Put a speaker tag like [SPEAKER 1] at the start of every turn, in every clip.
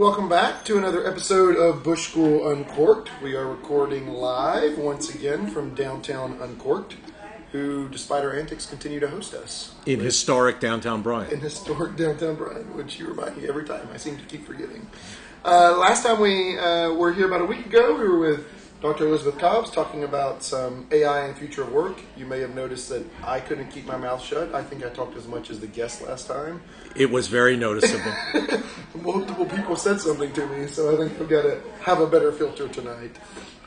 [SPEAKER 1] welcome back to another episode of Bush School Uncorked. We are recording live once again from downtown Uncorked, who, despite our antics, continue to host us
[SPEAKER 2] in historic downtown Bryan.
[SPEAKER 1] in historic downtown Bryan, which you remind me every time. I seem to keep forgetting. Uh, last time we uh, were here about a week ago, we were with Dr. Elizabeth Cobbs talking about some AI and future of work. You may have noticed that I couldn't keep my mouth shut. I think I talked as much as the guest last time.
[SPEAKER 2] It was very noticeable.
[SPEAKER 1] multiple people said something to me, so I think we've got to have a better filter tonight.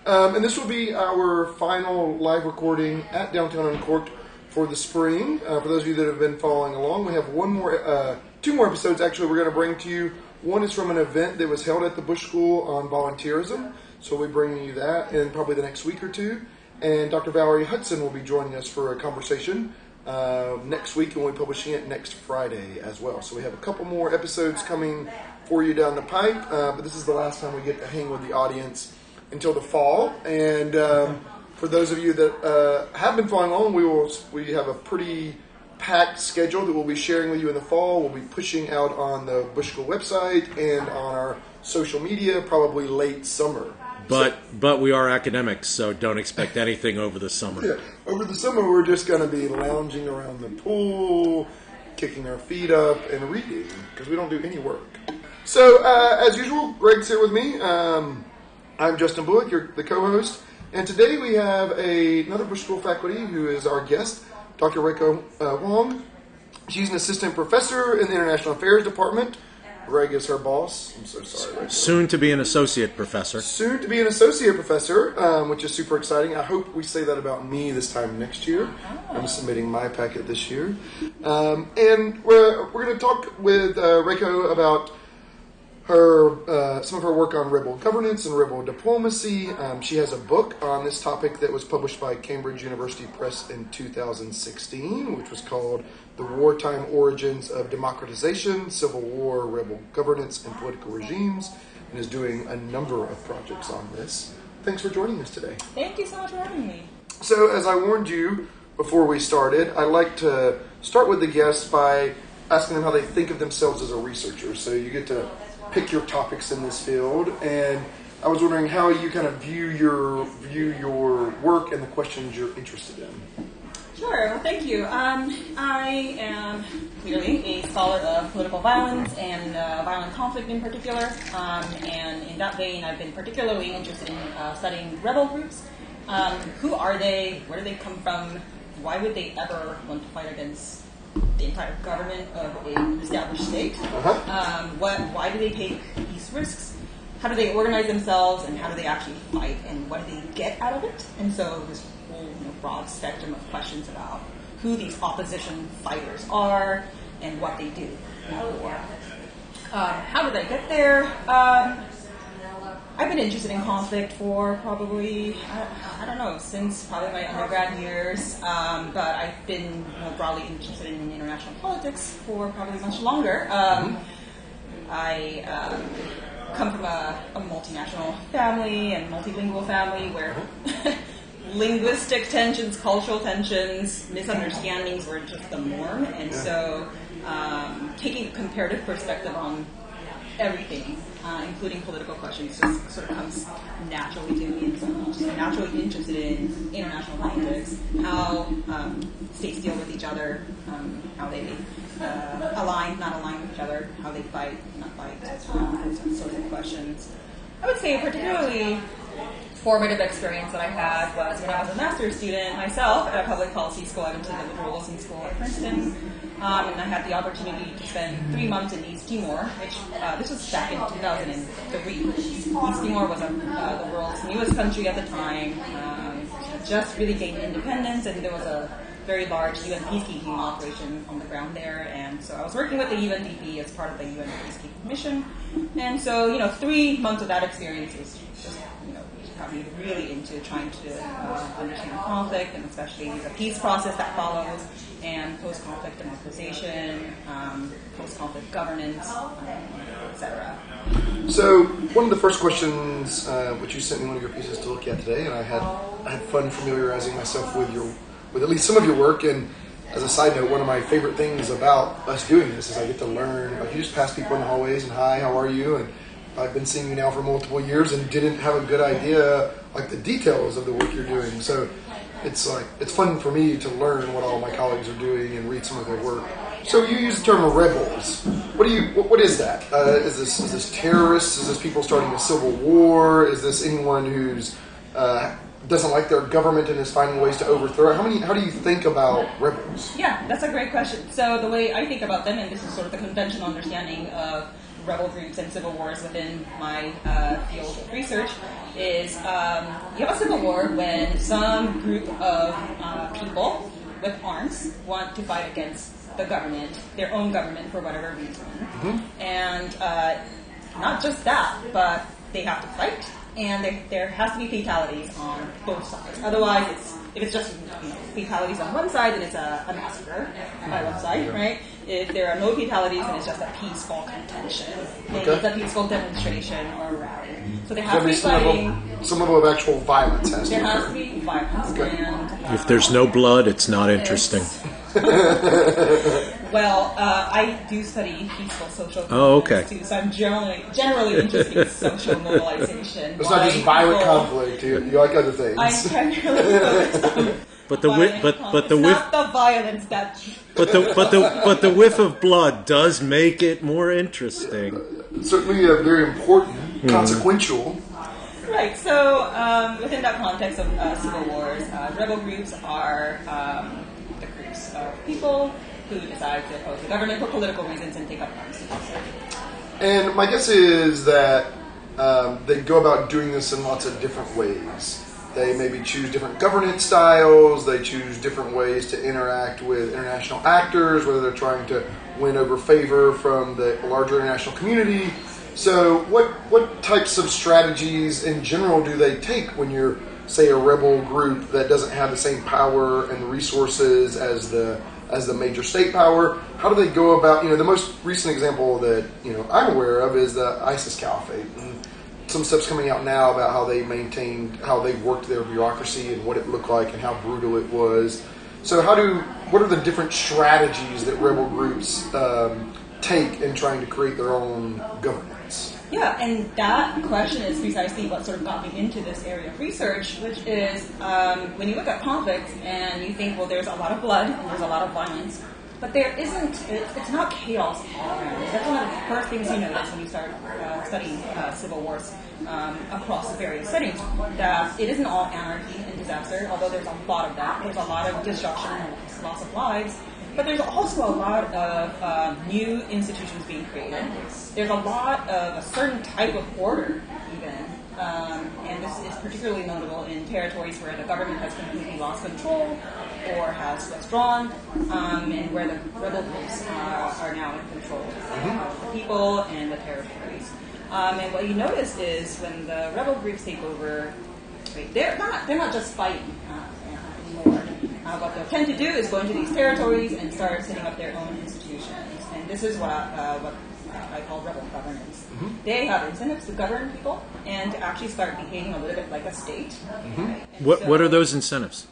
[SPEAKER 1] Um, and this will be our final live recording at Downtown Uncorked for the spring. Uh, for those of you that have been following along, we have one more, uh, two more episodes actually. We're going to bring to you. One is from an event that was held at the Bush School on volunteerism, so we'll be bringing you that in probably the next week or two. And Dr. Valerie Hudson will be joining us for a conversation uh, next week, and we'll be publishing it next Friday as well. So we have a couple more episodes coming for you down the pipe, uh, but this is the last time we get to hang with the audience until the fall. And um, for those of you that uh, have been following along, we will we have a pretty packed schedule that we'll be sharing with you in the fall. We'll be pushing out on the Bush School website and on our social media probably late summer.
[SPEAKER 2] But but we are academics, so don't expect anything over the summer.
[SPEAKER 1] Yeah, over the summer we're just going to be lounging around the pool, kicking our feet up, and reading because we don't do any work. So uh, as usual, Greg's here with me. Um, I'm Justin Bullock, you're the co-host, and today we have a, another Bush School faculty who is our guest, Dr. Reyko uh, Huang. She's an assistant professor in the International Affairs Department. Greg is her boss. I'm so sorry. Reyko
[SPEAKER 2] Soon to be an associate professor.
[SPEAKER 1] soon to be an associate professor, um, which is super exciting. I hope we say that about me this time next year. I'm submitting my packet this year. Um, and we're, we're going to talk with uh, Reyko about her uh, some of her work on rebel governance and rebel diplomacy. Um, she has a book on this topic that was published by Cambridge University Press in 2016, which was called "The Wartime Origins of Democratization, Civil War, Rebel Governance, and Political Regimes," and is doing a number of projects on this. Thanks for joining us today.
[SPEAKER 3] Thank you so much for having me.
[SPEAKER 1] So, as I warned you before we started, I like to start with the guests by asking them how they think of themselves as a researcher. So, you get to pick your topics in this field, and I was wondering how you kind of view your view your work and the questions you're interested in.
[SPEAKER 3] Sure, well, thank you. Um, I am clearly a scholar of political violence and uh, violent conflict in particular. Um, and in that vein, I've been particularly interested in uh, studying rebel groups. Um, who are they? Where do they come from? Why would they ever want to fight against the entire government of a established state?
[SPEAKER 1] Uh-huh.
[SPEAKER 3] Um, what? Why do they take these risks? How do they organize themselves, and how do they actually fight, and what do they get out of it? And so this you know, broad spectrum of questions about who these opposition fighters are and what they do in the war. Um, how did I get there? Um, I've been interested in conflict for probably, I, I don't know, since probably my undergrad years, um, but I've been you know, broadly interested in international politics for probably much longer. Um, I um, come from a, a multinational family and multilingual family where linguistic tensions, cultural tensions, misunderstandings were just the norm, and so um, taking a comparative perspective on everything, uh, including political questions, just sort of comes naturally to me. And so I'm just naturally interested in international politics, how um, states deal with each other, um, how they uh, align, not align with each other, how they fight, not fight, uh, sorts of questions. I would say particularly formative experience that I had was when I was a master's student myself at a public policy school. I went to the Woodrow Wilson School at Princeton, um, and I had the opportunity to spend three months in East Timor, which uh, this was back in 2003. East Timor was a, uh, the world's newest country at the time, um, just really gained independence, and there was a very large UN peacekeeping operation on the ground there. And so I was working with the UNDP as part of the UN peacekeeping mission. And so, you know, three months of that experience was just, really into trying to uh, understand conflict and especially the peace process that follows and post-conflict democratization, um, post-conflict governance, um, etc.
[SPEAKER 1] So one of the first questions, uh, which you sent me one of your pieces to look at today, and I had I had fun familiarizing myself with your with at least some of your work. And as a side note, one of my favorite things about us doing this is I get to learn. Like you just pass people in the hallways and hi, how are you? And I've been seeing you now for multiple years and didn't have a good idea like the details of the work you're doing. So it's like it's fun for me to learn what all my colleagues are doing and read some of their work. So you use the term rebels. What do you? What, what is that? Uh, is this is this terrorists? Is this people starting a civil war? Is this anyone who's uh, doesn't like their government and is finding ways to overthrow it? How many? How do you think about rebels?
[SPEAKER 3] Yeah, that's a great question. So the way I think about them, and this is sort of the conventional understanding of rebel groups and civil wars within my uh, field of research, is um, you have a civil war when some group of uh, people with arms want to fight against the government, their own government, for whatever reason, and uh, not just that, but they have to fight, and there, there has to be fatalities on both sides. Otherwise, it's if it's just you know, fatalities on one side, then it's a, a massacre by one side, right? If there are no fatalities, then it's just a peaceful contention.
[SPEAKER 1] Okay.
[SPEAKER 3] it's a peaceful demonstration or rally. So there
[SPEAKER 1] So
[SPEAKER 3] has to
[SPEAKER 1] every
[SPEAKER 3] be
[SPEAKER 1] some
[SPEAKER 3] fighting.
[SPEAKER 1] level, some level of actual violence has to
[SPEAKER 3] There has to be violence,
[SPEAKER 1] Okay.
[SPEAKER 3] and
[SPEAKER 2] If there's no blood, it's not interesting.
[SPEAKER 3] Well, uh, I do study peaceful social
[SPEAKER 2] Oh, okay.
[SPEAKER 3] too, so I'm generally generally interested in social mobilization.
[SPEAKER 1] It's not just violent
[SPEAKER 3] people-
[SPEAKER 1] conflict. You, you like other things.
[SPEAKER 3] I'm primarily focused on
[SPEAKER 2] But the whiff, but but the whiff,
[SPEAKER 3] the violence that
[SPEAKER 2] but the but the but the whiff of blood does make it more interesting.
[SPEAKER 1] Certainly uh, very important,
[SPEAKER 2] Hmm.
[SPEAKER 1] consequential.
[SPEAKER 3] Right. So um, within that context of uh, civil wars, uh, rebel groups are um, the of people who decide to oppose the government for political reasons and take up arms.
[SPEAKER 1] And my guess is that um, they go about doing this in lots of different ways. They maybe choose different governance styles. They choose different ways to interact with international actors, whether they're trying to win over favor from the larger international community. So, what what types of strategies in general do they take when you're, say, a rebel group that doesn't have the same power and resources as the as the major state power? How do they go about? You know, the most recent example that you know I'm aware of is the ISIS caliphate. And some stuff's coming out now about how they maintained, how they worked their bureaucracy and what it looked like and how brutal it was. So, how do what are the different strategies that rebel groups um, take in trying to create their own governance?
[SPEAKER 3] Yeah, and that question is precisely what sort of got me into this area of research, which is um, when you look at conflicts and you think, well, there's a lot of blood and there's a lot of violence, but there isn't, it's not chaos all around. That's one of the first things you notice when you start uh, studying uh, civil wars um, across various settings, that it isn't all anarchy and disaster, although there's a lot of that. There's a lot of destruction and loss of lives. But there's also a lot of uh, new institutions being created. There's a lot of a certain type of order, even. Um, and this is particularly notable in territories where the government has completely lost control or has withdrawn, um, and where the rebel groups uh, are now in control of the people and the territories. Um, and what you notice is when the rebel groups take over, right, they're not they're not just fighting uh, anymore. Uh, what they'll tend to do is go into these territories and start setting up their own institutions. And this is what, uh, what uh, I call rebel governance. They have incentives to govern people and to actually start behaving a little bit like a state. And
[SPEAKER 2] What
[SPEAKER 3] so-
[SPEAKER 2] what are those incentives?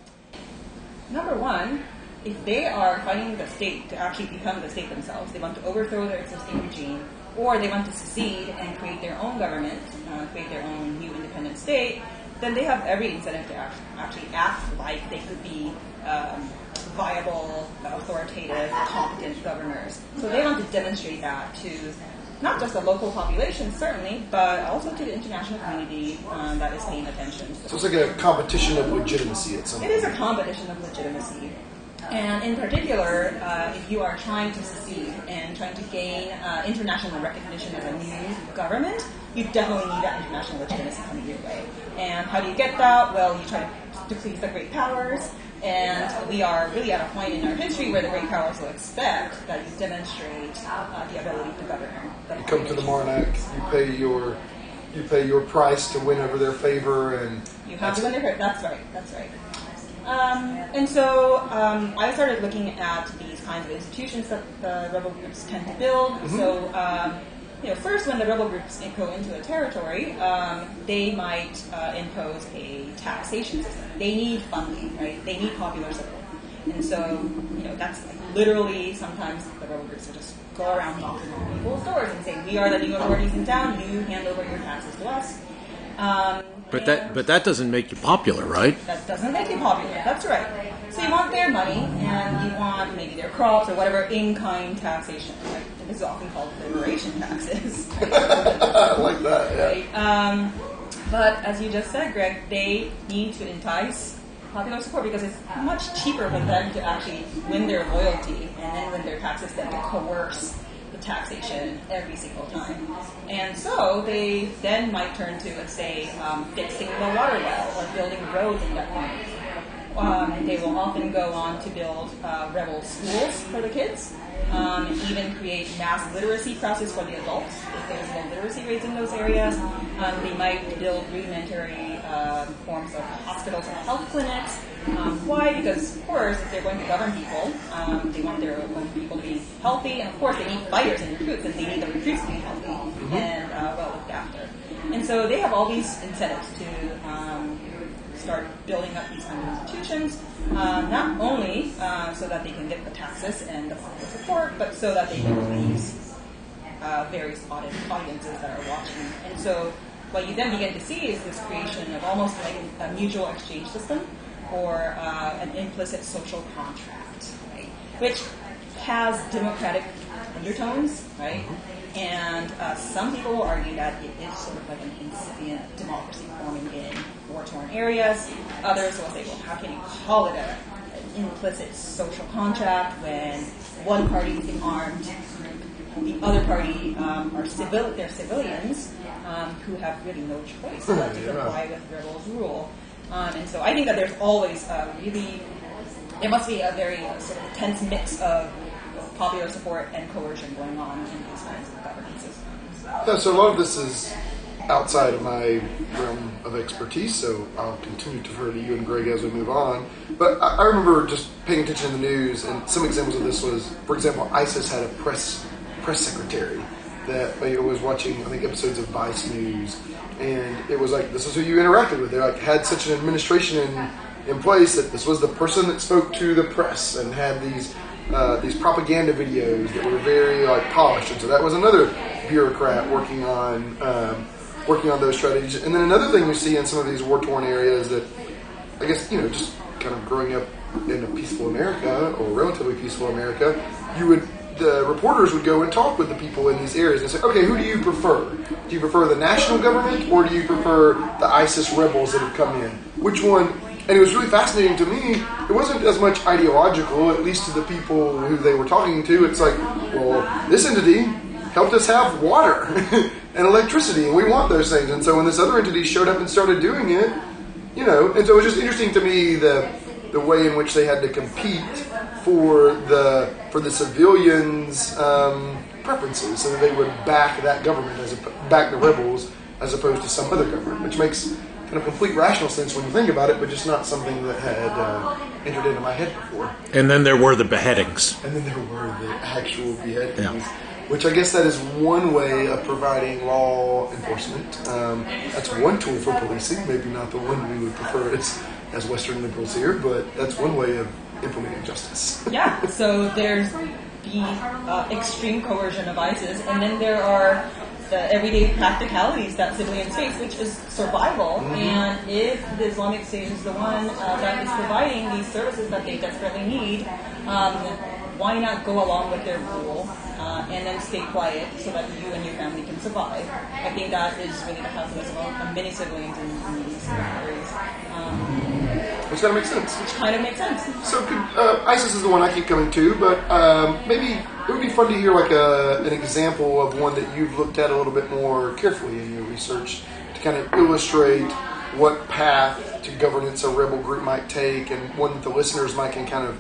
[SPEAKER 3] Number one, if they are fighting the state to actually become the state themselves, they want to overthrow their existing regime, or they want to secede and create their own government, uh, create their own new independent state, then they have every incentive to act, actually act like they could be um, viable, authoritative, competent governors. So they want to demonstrate that to not just the local population, certainly, but also to the international community um, that is paying attention.
[SPEAKER 1] So it's like a competition of legitimacy at some
[SPEAKER 3] It
[SPEAKER 1] point.
[SPEAKER 3] is a competition of legitimacy. And in particular, uh, if you are trying to succeed and trying to gain uh, international recognition as a new government, you definitely need that international legitimacy coming your way. And how do you get that? Well, you try to, please the great powers. And we are really at a point in our history where the great powers will expect that you demonstrate uh, the ability to govern.
[SPEAKER 1] You come to the. Marnac, you pay your you pay your price to win over their favor, and
[SPEAKER 3] You have to win their That's right. That's right. Um, and so um, I started looking at these kinds of institutions that the rebel groups tend to build. So, um, you know, first when the rebel groups go into a territory, um, they might uh, impose a taxation system. They need funding, right? They need popular support. And so, you know, that's like literally sometimes the rebel groups will just go around knocking on people's doors and say, "We are the new authorities in town. You hand over your taxes to us."
[SPEAKER 2] But that but that doesn't make you popular, right?
[SPEAKER 3] that doesn't make you popular. That's right. So you want their money, and you want maybe their crops or whatever in-kind taxation. Right? This is often called liberation taxes.
[SPEAKER 1] I like that. Yeah.
[SPEAKER 3] right? Um, but as you just said, Greg, they need to entice popular support because it's much cheaper for them to actually win their loyalty and then win their taxes than to coerce the taxation every single time. And so they then might turn to, let's say, um, fixing the water well or building roads in their community. Um, they will often go on to build uh, rebel schools for the kids, um, and even create mass literacy classes for the adults if there's low literacy rates in those areas. Um, they might build rudimentary um, forms of hospitals and health clinics. Um, why? Because, of course, if they're going to govern people, um, they want their own people to be healthy, and of course, they need fighters and recruits, and they need the recruits to be healthy and uh, well looked after. And so they have all these incentives to um, start building up these kind of institutions, uh, not only uh, so that they can get the taxes and the public support, but so that they can please uh, various audiences that are watching. And so what you then begin to see is this creation of almost like a mutual exchange system or uh, an implicit social contract, right? Which has democratic undertones, right? And uh, some people will argue that it is sort of like an incipient democracy forming in war-torn areas. Others will say, well, how can you call it a, an implicit social contract when one party is armed the other party um, are civil, they're civilians um, who have really no choice but to comply with rebels' rule. Um, and so I think that there's always a really, there must be a very uh, sort of tense mix of popular support and coercion going on in these kinds of governance systems.
[SPEAKER 1] Yeah, so a lot of this is outside of my realm of expertise, so I'll continue to defer to you and Greg as we move on. But I, I remember just paying attention to the news, and some examples of this was, for example, ISIS had a press press secretary that know, was watching, I think, episodes of Vice News, and it was like this is who you interacted with. They like had such an administration in in place that this was the person that spoke to the press and had these uh, these propaganda videos that were very like polished, and so that was another bureaucrat working on um, working on those strategies. And then another thing you see in some of these war torn areas that I guess you know just kind of growing up in a peaceful America or relatively peaceful America, you would the reporters would go and talk with the people in these areas and say, okay, who do you prefer? Do you prefer the national government or do you prefer the ISIS rebels that have come in? Which one? And it was really fascinating to me. It wasn't as much ideological, at least to the people who they were talking to. It's like, well, this entity helped us have water and electricity, and we want those things. And so when this other entity showed up and started doing it, you know, and so it was just interesting to me the the way in which they had to compete for the for the civilians' um, preferences, so that they would back that government as a, back the rebels as opposed to some other government, which makes kind of complete rational sense when you think about it, but just not something that had uh, entered into my head before.
[SPEAKER 2] And then there were the beheadings.
[SPEAKER 1] And then there were the actual beheadings,
[SPEAKER 2] Yeah.
[SPEAKER 1] Which I guess that is one way of providing law enforcement. Um, that's one tool for policing, maybe not the one we would prefer as, as Western liberals here, but that's one way of implementing justice.
[SPEAKER 3] Yeah, so there's the uh, extreme coercion of ISIS, and then there are the everyday practicalities that civilians face, which is survival. And if the Islamic State is the one uh, that is providing these services that they desperately need, um, why not go along with their rule uh, and then stay quiet so that you and your family can survive? I think that is really the calculus of uh, many civilians in, in these areas, um,
[SPEAKER 1] Which kind of makes sense.
[SPEAKER 3] which kind of makes sense.
[SPEAKER 1] So could, uh, ISIS is the one I keep coming to, but um, maybe it would be fun to hear like a, an example of one that you've looked at a little bit more carefully in your research to kind of illustrate what path to governance a rebel group might take and one that the listeners might can kind of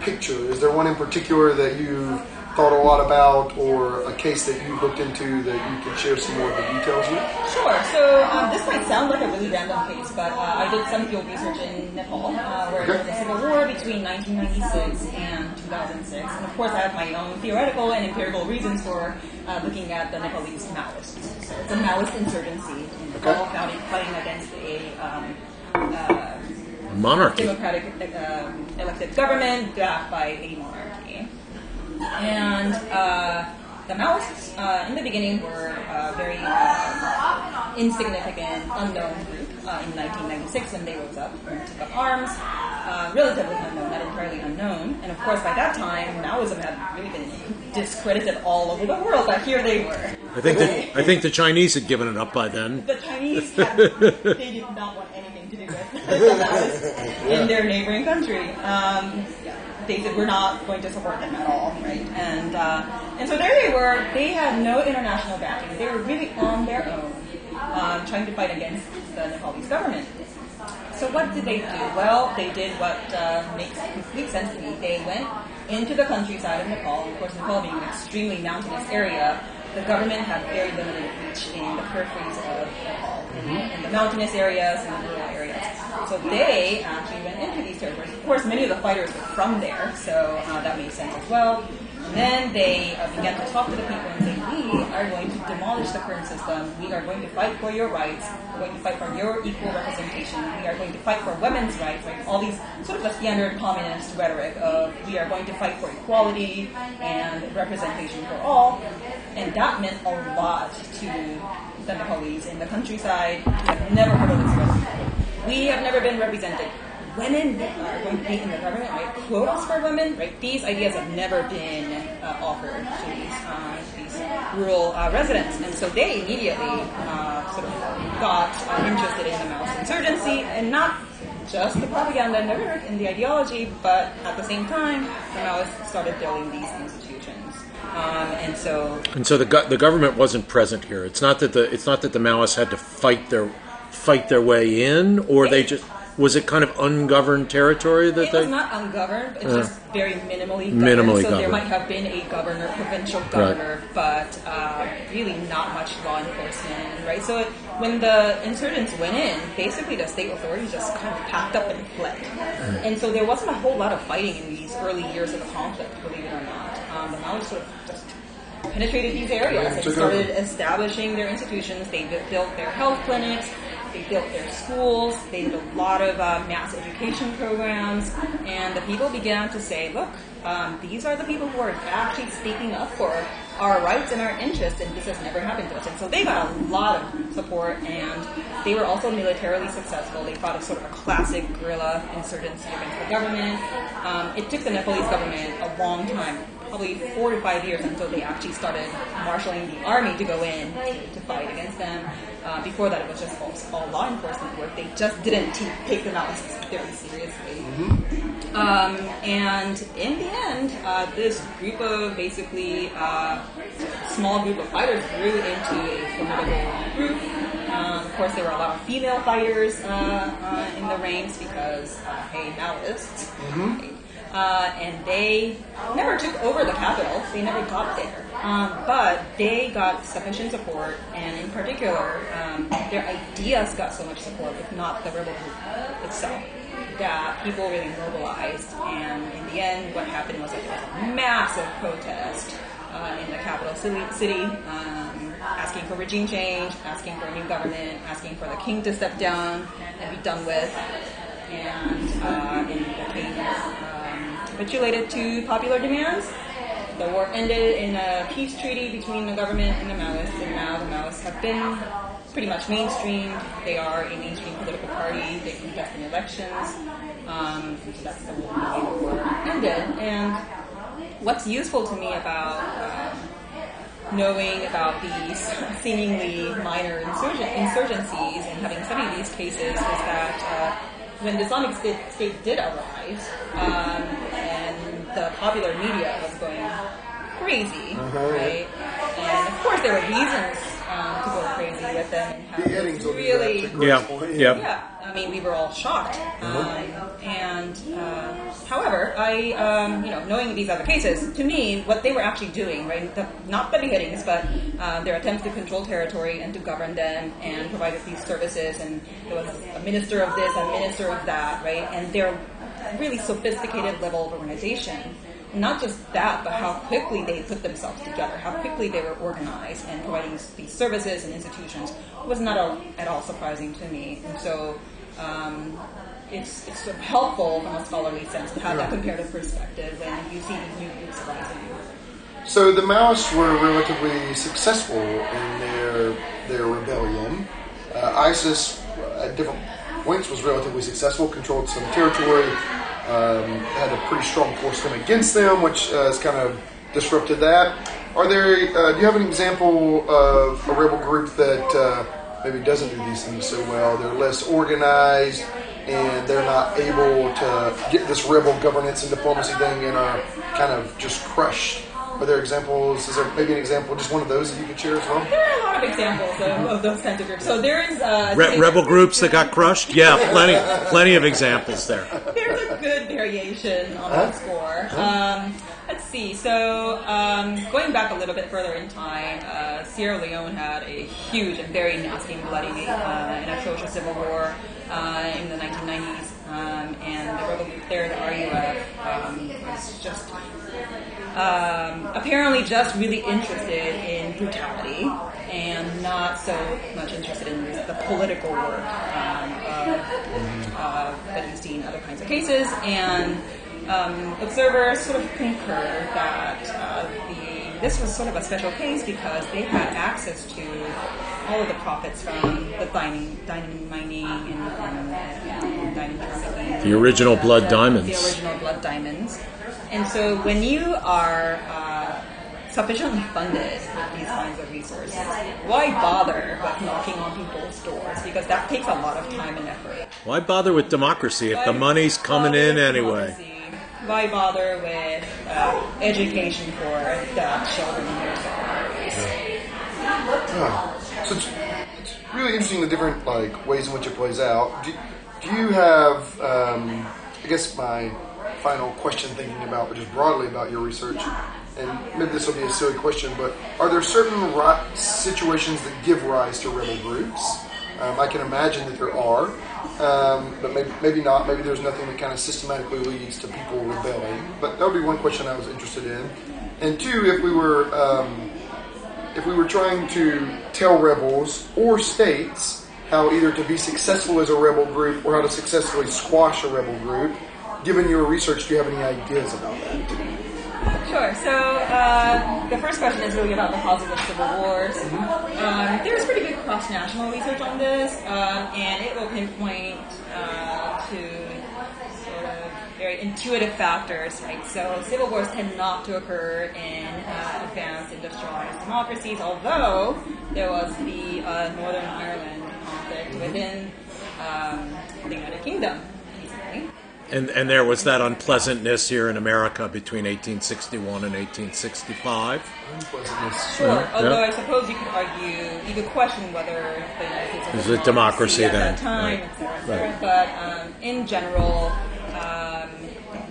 [SPEAKER 1] picture. Is there one in particular that you've thought a lot about or a case that you've looked into that you can share some more of the details with?
[SPEAKER 3] Sure. So um, this might sound like a really random case, but uh, I did some field research in Nepal, uh, where there was a civil war between 1996 and 2006. And of course, I have my own theoretical and empirical reasons for uh, looking at the Nepalese Maoists. So it's a Maoist insurgency in Nepal
[SPEAKER 1] Okay.
[SPEAKER 3] fighting, fighting against a um, uh,
[SPEAKER 2] Monarchy.
[SPEAKER 3] democratic um, elected government backed by a monarchy. And uh, the Maoists, uh, in the beginning, were a very uh, insignificant, unknown group uh, in 1996 when they rose up and took up arms. Uh, relatively unknown, not entirely unknown. And of course, by that time, Maoism had really been discredited all over the world, but here they were.
[SPEAKER 2] I think that I think the Chinese had given it up by then.
[SPEAKER 3] The Chinese, had, they did not want to do with in their neighboring country. Um, they said we're not going to support them at all, right? And uh, and so there they were. They had no international backing. They were really on their own, um, trying to fight against the Nepalese government. So what did they do? Well, they did what uh, makes complete sense to me. They went into the countryside of Nepal. Of course, Nepal being an extremely mountainous area, the government had very limited reach in the peripheries of Nepal, in the mountainous areas and the rural areas. So they actually went into these territories. Of course, many of the fighters were from there, so uh, that made sense as well. And then they uh, began to talk to the people and say, we are going to demolish the current system. We are going to fight for your rights. We're going to fight for your equal representation. We are going to fight for women's rights. Right? All these sort of the standard communist rhetoric of we are going to fight for equality and representation for all. And that meant a lot to the in the countryside. I've never heard of this. We have never been represented women are going to be in the government, right? Quotas for women, right? These ideas have never been uh, offered to these, uh, these rural uh, residents, and so they immediately uh, sort of got uh, interested in the Maoist insurgency, and not just the propaganda and the and the ideology, but at the same time, the Maoists started building these institutions. Um, and so
[SPEAKER 2] And so the go- the government wasn't present here. It's not that the it's not that the Maoists had to fight their fight their way in, or they just was it kind of ungoverned territory that
[SPEAKER 3] It
[SPEAKER 2] they.
[SPEAKER 3] was not ungoverned. It's just very minimally governed.
[SPEAKER 2] Minimally
[SPEAKER 3] so there might have been a governor, provincial governor, but uh, really not much law enforcement, right? So it, when the insurgents went in, basically the state authorities just kind of packed up and fled. And so there wasn't a whole lot of fighting in these early years of the conflict, believe it or not. Um, the Maoists sort of just penetrated these areas and started establishing their institutions. They built their health clinics. They built their schools. They did a lot of uh, mass education programs, and the people began to say, "Look, um, these are the people who are actually speaking up for our rights and our interests, and this has never happened to us." And so they got a lot of support, and they were also militarily successful. They fought a sort of a classic guerrilla insurgency against the government. Um, it took the Nepalese government a long time probably four to five years until they actually started marshaling the army to go in to fight against them. Uh, before that, it was just all, all law enforcement work. They just didn't t- take them out very seriously. Um, and in the end, uh, this group of basically uh, small group of fighters grew into a formidable group. Um, of course, there were a lot of female fighters uh, uh, in the ranks because, uh, hey, Maoists. Uh, and they never took over the capital. They never got there. Um, but they got sufficient support, and in particular, um, their ideas got so much support, if not the rebel group itself, that people really mobilized. And in the end, what happened was that there was a massive protest uh, in the capital city, um, asking for regime change, asking for a new government, asking for the king to step down and be done with. And, uh, and the um, capitulated to popular demands. The war ended in a peace treaty between the government and the Maoists, and now the Maoists have been pretty much mainstreamed. They are a mainstream political party. They contest in elections. Um, so that's the war ended. And what's useful to me about um, knowing about these seemingly minor insurgencies and having studied these cases is that uh, when the Islamic State, did arise, um, the popular media was going crazy, right? And of course, there were reasons um, to go crazy with them and how
[SPEAKER 1] Beheadings
[SPEAKER 3] it's
[SPEAKER 1] be
[SPEAKER 3] really
[SPEAKER 1] that's a great
[SPEAKER 2] Yeah, yeah.
[SPEAKER 3] yeah, I mean, we were all shocked. Um, and uh, however, I, um, you know, knowing these other cases, to me, what they were actually doing, right, the, not the beheadings, but uh, their attempts to control territory and to govern them and provide these services, and there was a minister of this, a minister of that, right, and their really sophisticated level of organization. Not just that, but how quickly they put themselves together, how quickly they were organized and providing these- services and institutions was not all, at all surprising to me. And so, um, it's, it's sort of helpful from a scholarly sense to have that comparative perspective when you see these new groups rising.
[SPEAKER 1] So the Maoists were relatively successful in their their rebellion. Uh, ISIS at different points was relatively successful, controlled some territory, um, had a pretty strong force come against them, which uh, has kind of disrupted that. Are there? Uh, do you have an example of a rebel group that uh, maybe doesn't do these things so well? They're less organized, and they're not able to get this rebel governance and diplomacy thing, and are kind of just crushed. Are there examples? Is there maybe an example, just one of those that you could share as well?
[SPEAKER 3] There are a lot of examples of, of those kinds of groups. So there is uh,
[SPEAKER 2] Re- rebel groups that got crushed? Yeah, plenty, plenty of examples there.
[SPEAKER 3] There's a good variation on that score. Um, let's see. So um, going back a little bit further in time, uh, Sierra Leone had a huge and very nasty and bloody uh, and atrocious civil war uh, in the 1990s. Um, and the rebel there, the RUF, um, was just um, apparently just really interested in brutality and not so much interested in the political work um, of, you see in other kinds of cases. And um, observers sort of concur that uh, the, this was sort of a special case because they had access to all of the profits from the diamond, diamond mining and, and, and diamond trafficking.
[SPEAKER 2] The original blood
[SPEAKER 3] The
[SPEAKER 2] diamonds.
[SPEAKER 3] original blood diamonds. And so when you are uh, sufficiently funded with these kinds of resources, why bother with knocking on people's doors? Because that takes a lot of time and effort.
[SPEAKER 2] Why bother with democracy if the money's coming in anyway?
[SPEAKER 3] democracy? Why bother with uh, education for the children in their secondaries?
[SPEAKER 1] So it's, it's really interesting the different like ways in which it plays out. Do, do you have? Um, I guess my final question, thinking about but just broadly about your research, and maybe this will be a silly question, but are there certain ri- situations that give rise to rebel groups? Um, I can imagine that there are, um, but maybe, maybe not. Maybe there's nothing that kind of systematically leads to people rebelling. But that would be one question I was interested in. And two, if we were um, if we were trying to tell rebels or states how either to be successful as a rebel group or how to successfully squash a rebel group, given your research, do you have any ideas about that?
[SPEAKER 3] Sure. So uh, the first question is really about the causes of civil wars. Um, there's pretty good cross-national research on this, um, and it will pinpoint uh, to sort of very intuitive factors, right? So civil wars tend not to occur in uh, advanced industrialized democracies, although there was the uh, Northern Ireland conflict within um, the United Kingdom.
[SPEAKER 2] And and there was that unpleasantness here in America between 1861 and 1865.
[SPEAKER 3] Sure.
[SPEAKER 2] Yeah,
[SPEAKER 3] Although
[SPEAKER 2] yeah.
[SPEAKER 3] I suppose you could argue, you could question whether the United States was
[SPEAKER 2] Is it democracy
[SPEAKER 3] at
[SPEAKER 2] then?
[SPEAKER 3] that time,
[SPEAKER 2] Right.
[SPEAKER 3] et cetera, et cetera.
[SPEAKER 2] Right.
[SPEAKER 3] But um, in general, um,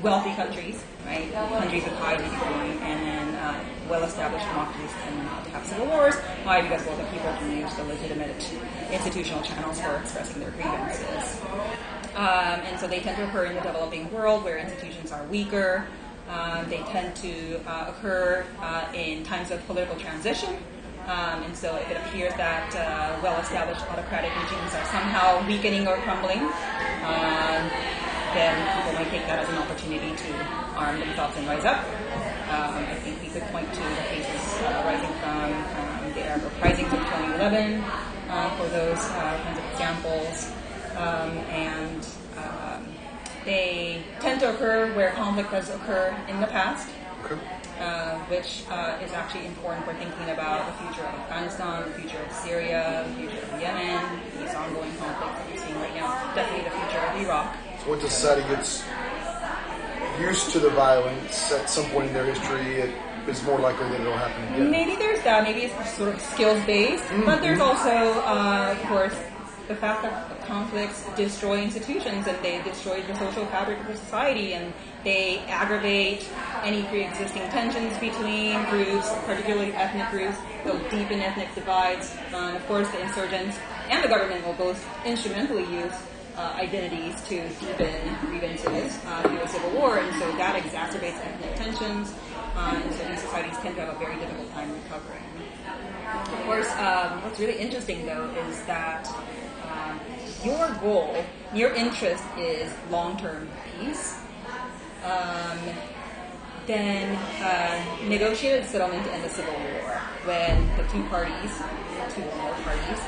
[SPEAKER 3] wealthy countries, right, countries with high GDP, and then uh, well-established democracies tend not to have civil wars. Why? Because well, the people can use the legitimate institutional channels for expressing their grievances. Um, and so they tend to occur in the developing world where institutions are weaker. Um, they tend to uh, occur uh, in times of political transition. Um, and so if it appears that uh, well-established autocratic regimes are somehow weakening or crumbling, um, then people might take that as an opportunity to arm themselves and rise up. Um, I think we could point to the cases uh, rising from um, the Arab uprisings of 2011 uh, for those uh, kinds of examples um, and um, they tend to occur where conflict has occurred in the past,
[SPEAKER 1] Okay.
[SPEAKER 3] uh, which uh, is actually important for thinking about the future of Afghanistan, the future of Syria, the future of Yemen, these ongoing conflicts that we're seeing right now, definitely the future of Iraq.
[SPEAKER 1] So once a society gets used to the violence at some point in their history, it is more likely that it'll happen again.
[SPEAKER 3] Maybe there's that. Maybe it's sort of skills based, but there's also, uh, of course, the fact that conflicts destroy institutions and they destroy the social fabric of society and they aggravate any pre-existing tensions between groups, particularly ethnic groups. They'll deepen ethnic divides. Uh, of course, the insurgents and the government will both instrumentally use uh, identities to deepen grievances uh, through a civil war, and so that exacerbates ethnic tensions. Uh, and so these societies tend to have a very difficult time recovering. Of course, um, what's really interesting though is that um, your goal, your interest is long-term peace, um, then uh, negotiated settlement to end the civil war when the two parties, two or more parties,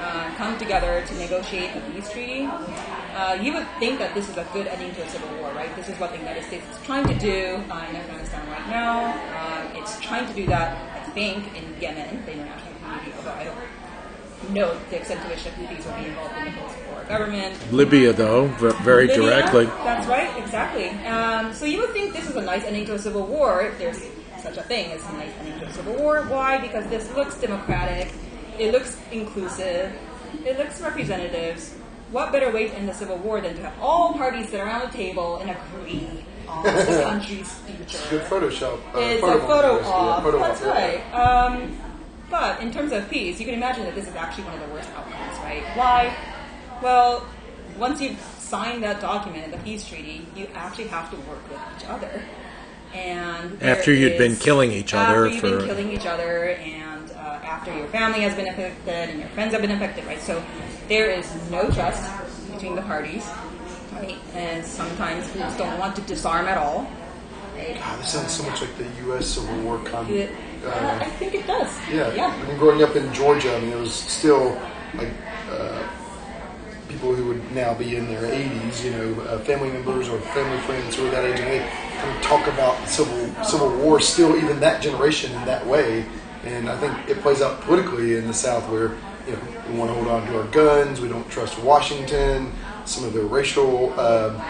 [SPEAKER 3] uh, come together to negotiate a peace treaty. Uh, you would think that this is a good ending to a civil war, right? This is what the United States is trying to do uh, in Afghanistan right now. Um, it's trying to do that, I think, in Yemen, the international community, although I don't know the extent to which the Houthis will be involved in the post-war government.
[SPEAKER 2] Libya, though, very
[SPEAKER 3] Libya,
[SPEAKER 2] directly.
[SPEAKER 3] That's right, exactly. Um, so you would think this is a nice ending to a civil war. If there's such a thing as a nice ending to a civil war. Why? Because this looks democratic, it looks inclusive, it looks representatives. What better way to end the civil war than to have all parties sit around the table and agree on the country's future?
[SPEAKER 1] Good Photoshop. Uh,
[SPEAKER 3] It's
[SPEAKER 1] photo
[SPEAKER 3] a photo
[SPEAKER 1] op, yes, yeah,
[SPEAKER 3] op.
[SPEAKER 1] photo
[SPEAKER 3] That's
[SPEAKER 1] op, yeah.
[SPEAKER 3] right. Um, but in terms of peace, you can imagine that this is actually one of the worst outcomes, right? Why? Well, once you've signed that document, the peace treaty, you actually have to work with each other. And there
[SPEAKER 2] After you'd been
[SPEAKER 3] is-
[SPEAKER 2] killing each other
[SPEAKER 3] after you've been killing each other, and uh, after your family has been affected and your friends have been affected, right? So there is no trust between the parties, right? And sometimes groups don't want to disarm at all. Right?
[SPEAKER 1] God, this sounds so much like the U.S. Civil War con-
[SPEAKER 3] It- uh, I think it does.
[SPEAKER 1] yeah.
[SPEAKER 3] Yeah.
[SPEAKER 1] I mean, growing up in Georgia, I mean, there was still like uh, people who would now be in their 80s, you know, uh, family members or family friends who are that age, and they kind of talk about civil civil war still, even that generation in that way. And I think it plays out politically in the South, where you know we want to hold on to our guns, we don't trust Washington. Some of the racial um,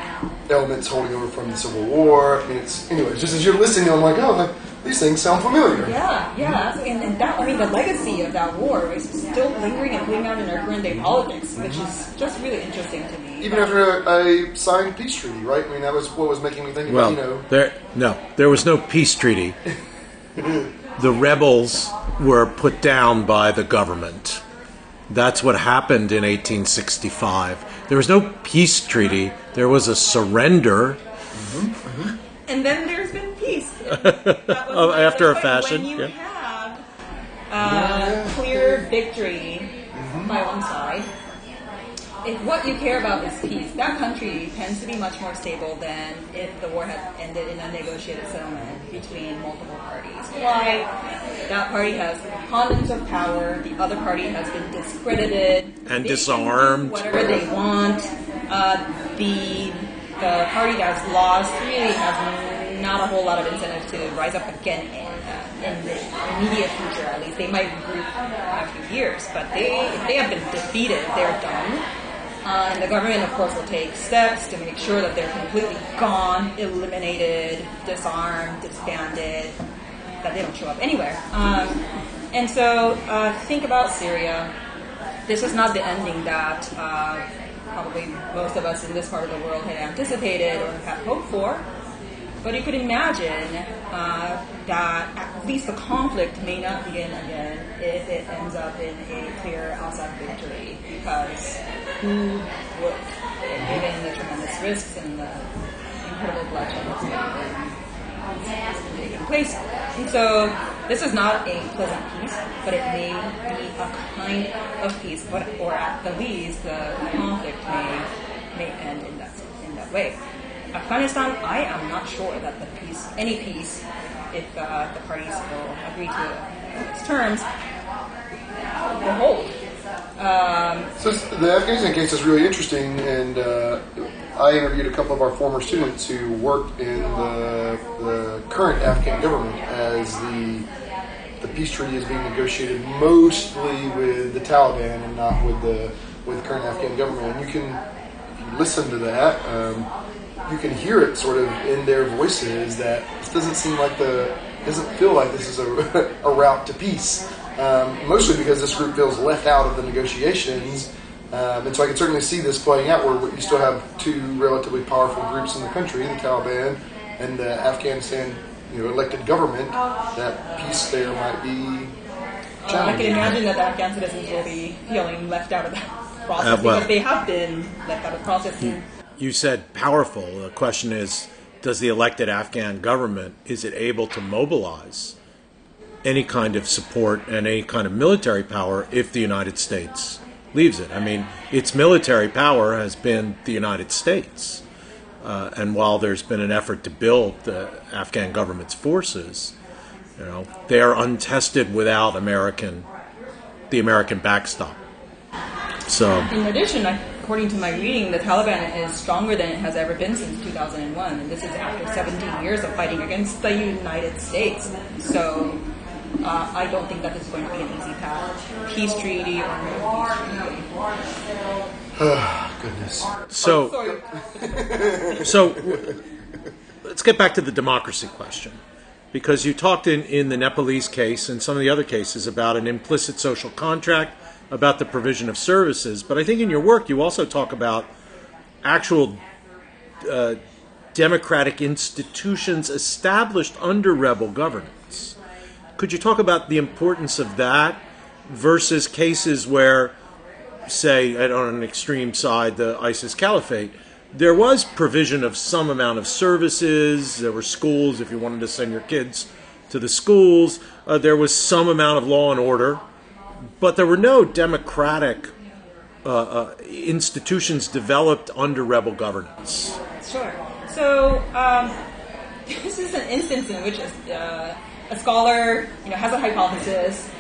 [SPEAKER 1] elements holding over from the Civil War. I mean, it's anyway, Just as you're listening, I'm like, oh, these things sound familiar.
[SPEAKER 3] Yeah, yeah, and, and that I mean the legacy of that war is still lingering and playing out in our current day politics, which is mm-hmm. just really interesting to me.
[SPEAKER 1] Even after a, a signed peace treaty, right? I mean, that was what was making me think
[SPEAKER 2] Well,
[SPEAKER 1] about, you know,
[SPEAKER 2] there no, there was no peace treaty. the rebels were put down by the government. That's what happened in 1865. There was no peace treaty. There was a surrender. Mm-hmm, mm-hmm.
[SPEAKER 3] And then there's been peace. That was
[SPEAKER 2] Oh, after a fashion,
[SPEAKER 3] When you
[SPEAKER 2] yeah.
[SPEAKER 3] have uh, clear victory by one side, if what you care about is peace, that country tends to be much more stable than if the war had ended in a negotiated settlement between multiple parties. Why? That party has abundance of power. The other party has been discredited
[SPEAKER 2] And
[SPEAKER 3] They can do
[SPEAKER 2] disarmed.
[SPEAKER 3] whatever they want. Uh, the the party that's lost really has not a whole lot of incentive to rise up again in, uh, in the immediate future. At least they might regroup a few years, but they, they have been defeated, they're done. Uh, and the government, of course, will take steps to make sure that they're completely gone, eliminated, disarmed, disbanded, that they don't show up anywhere. Um, and so, uh, think about Syria. This is not the ending that uh, probably most of us in this part of the world had anticipated or had hoped for. But you could imagine uh, that at least the conflict may not begin again if it ends up in a clear Assad victory, because who would, given the tremendous risks and the incredible bloodshed that's been taking place. And so this is not a pleasant peace, but it may be a kind of peace, but or at the least the conflict may may end in that in that way. Afghanistan, I am not sure that the peace, any peace, if uh, the parties will agree to its terms, will hold. Um,
[SPEAKER 1] So the Afghanistan case is really interesting, and uh, I interviewed a couple of our former students who worked in the, the current Afghan government as the the peace treaty is being negotiated mostly with the Taliban and not with the with the current Afghan government. And you can listen to that, um, you can hear it sort of in their voices that this doesn't seem like the doesn't feel like this is a, a route to peace. Um, mostly because this group feels left out of the negotiations. Um, and so I can certainly see this playing out where you still have two relatively powerful groups in the country, the Taliban and the Afghanistan you know, elected government, that peace there might be
[SPEAKER 3] I can imagine that the Afghan citizens will be feeling left out of that process
[SPEAKER 2] Uh, well-
[SPEAKER 3] because they have been left out of the process. And
[SPEAKER 2] You said powerful. The question is, does the elected Afghan government is it able to mobilize any kind of support and any kind of military power if the United States leaves it. I mean, its military power has been the United States. Uh, and while there's been an effort to build the Afghan government's forces, you know, they are untested without American, the American backstop. So,
[SPEAKER 3] In addition, according to my reading, the Taliban is stronger than it has ever been since 2001, and this is after 17 years of fighting against the United States. So, uh, I don't think that this is going to be an easy path. Peace treaty or no peace treaty.
[SPEAKER 1] Goodness.
[SPEAKER 2] so,
[SPEAKER 3] Sorry.
[SPEAKER 2] so let's get back to the democracy question. Because you talked in, in the Nepalese case and some of the other cases about an implicit social contract, about the provision of services, but I think in your work you also talk about actual uh, democratic institutions established under rebel governance. Could you talk about the importance of that versus cases where, say, on an extreme side, the ISIS caliphate, there was provision of some amount of services. There were schools if you wanted to send your kids to the schools. Uh, there was some amount of law and order, but there were no democratic uh, uh, institutions developed under rebel governance.
[SPEAKER 3] Sure. So um, this is an instance in which a, uh, a scholar, you know, has a hypothesis,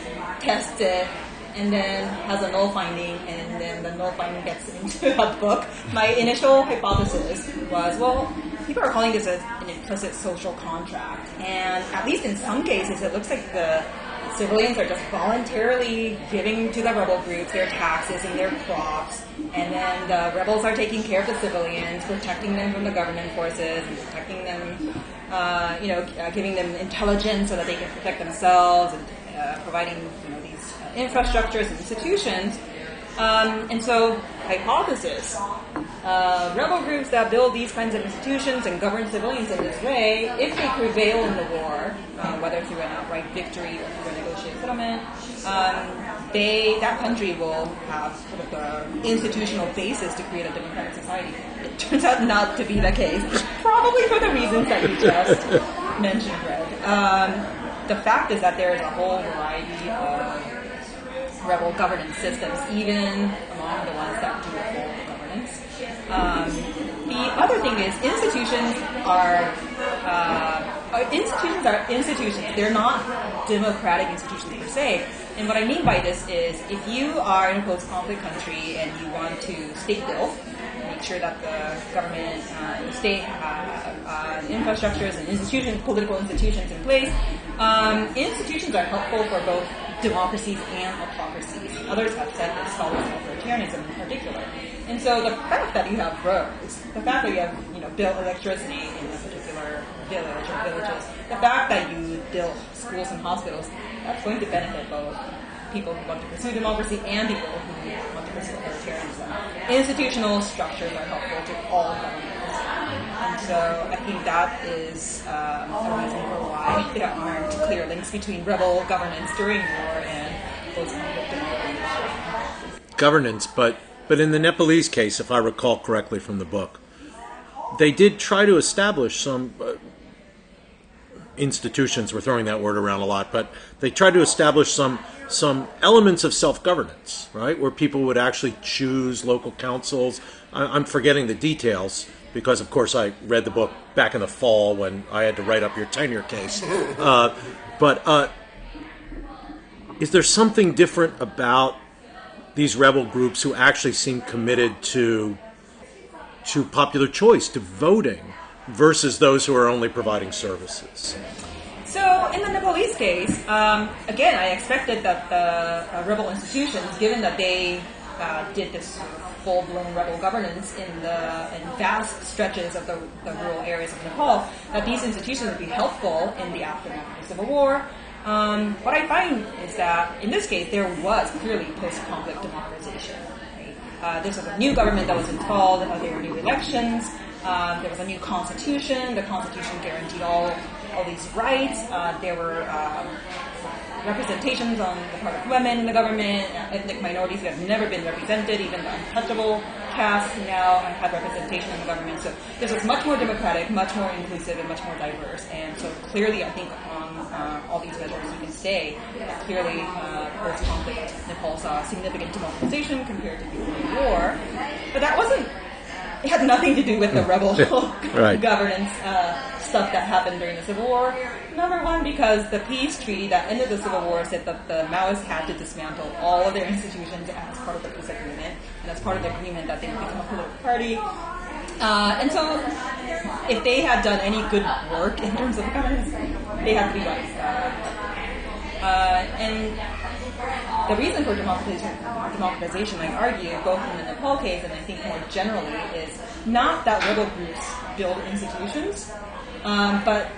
[SPEAKER 3] tests it, and then has a null finding, and then the null finding gets into a book. My initial hypothesis was, well, people are calling this a, an implicit social contract, and at least in some cases, it looks like the civilians are just voluntarily giving to the rebel groups their taxes and their crops, and then the rebels are taking care of the civilians, protecting them from the government forces, and protecting them, uh, you know, uh, giving them intelligence so that they can protect themselves, and uh, providing you know these uh, infrastructures and institutions. Um, and so, hypothesis: uh, rebel groups that build these kinds of institutions and govern civilians in this way, if they prevail in the war, uh, whether through an outright victory or through a negotiated settlement, um, they that country will have sort of the institutional basis to create a democratic society. It turns out not to be the case, probably for the reasons that you just mentioned, Greg. Um, the fact is that there is a whole variety of rebel governance systems, even among the ones that do uphold governance. Um, the other thing is institutions are uh, uh, institutions are institutions. They're not democratic institutions per se. And what I mean by this is, if you are in a post-conflict country and you want to state build, make sure that the government uh, and state have uh, infrastructures and institutions, political institutions in place. Um, institutions are helpful for both democracies and autocracies. Others have said this follows authoritarianism in particular. And so the fact that you have roads, the fact that you have you know built electricity in a particular village or villages, the fact that you built schools and hospitals, that's going to benefit both people who want to pursue democracy and people who want to pursue authoritarianism. Institutional structures are helpful to all governments. So I think that is um, a reason for why there aren't clear links between rebel governance during war and
[SPEAKER 2] governance, but but in the Nepalese case, if I recall correctly from the book, they did try to establish some uh, institutions. We're throwing that word around a lot, but they tried to establish some some elements of self governance, right, where people would actually choose local councils. I, I'm forgetting the details because, of course, I read the book back in the fall when I had to write up your tenure case. Uh, but uh, is there something different about these rebel groups who actually seem committed to to popular choice, to voting, versus those who are only providing services.
[SPEAKER 3] So in the Nepalese case, um, again, I expected that the uh, rebel institutions, given that they uh, did this full-blown rebel governance in the in vast stretches of the, the rural areas of Nepal, that these institutions would be helpful in the aftermath of the civil war. Um, what I find is that in this case, there was clearly post-conflict democratization. right? Uh, this was a new government that was installed. Uh, there were new elections. Um, there was a new constitution. The constitution guaranteed all all these rights. Uh, there were um, representations on the part of women in the government, ethnic minorities who have never been represented, even the untouchable outcasts now have representation in the government. So this was much more democratic, much more inclusive, and much more diverse. And so clearly, I think on uh, all these measures, you can say that clearly uh, post-conflict Nepal saw significant democratization compared to before the war. But that wasn't. It had nothing to do with the rebel
[SPEAKER 2] Right.
[SPEAKER 3] governance uh, stuff that happened during the Civil War. Number one, because the peace treaty that ended the Civil War said that the Maoists had to dismantle all of their institutions as part of the peace agreement, and as part of the agreement that they would become a political party. Uh, and so, if they had done any good work in terms of governance, they had to be right. Uh, and the reason for democratization, democratization, I argue, both in the Nepal case and I think more generally, is not that little groups build institutions, um, but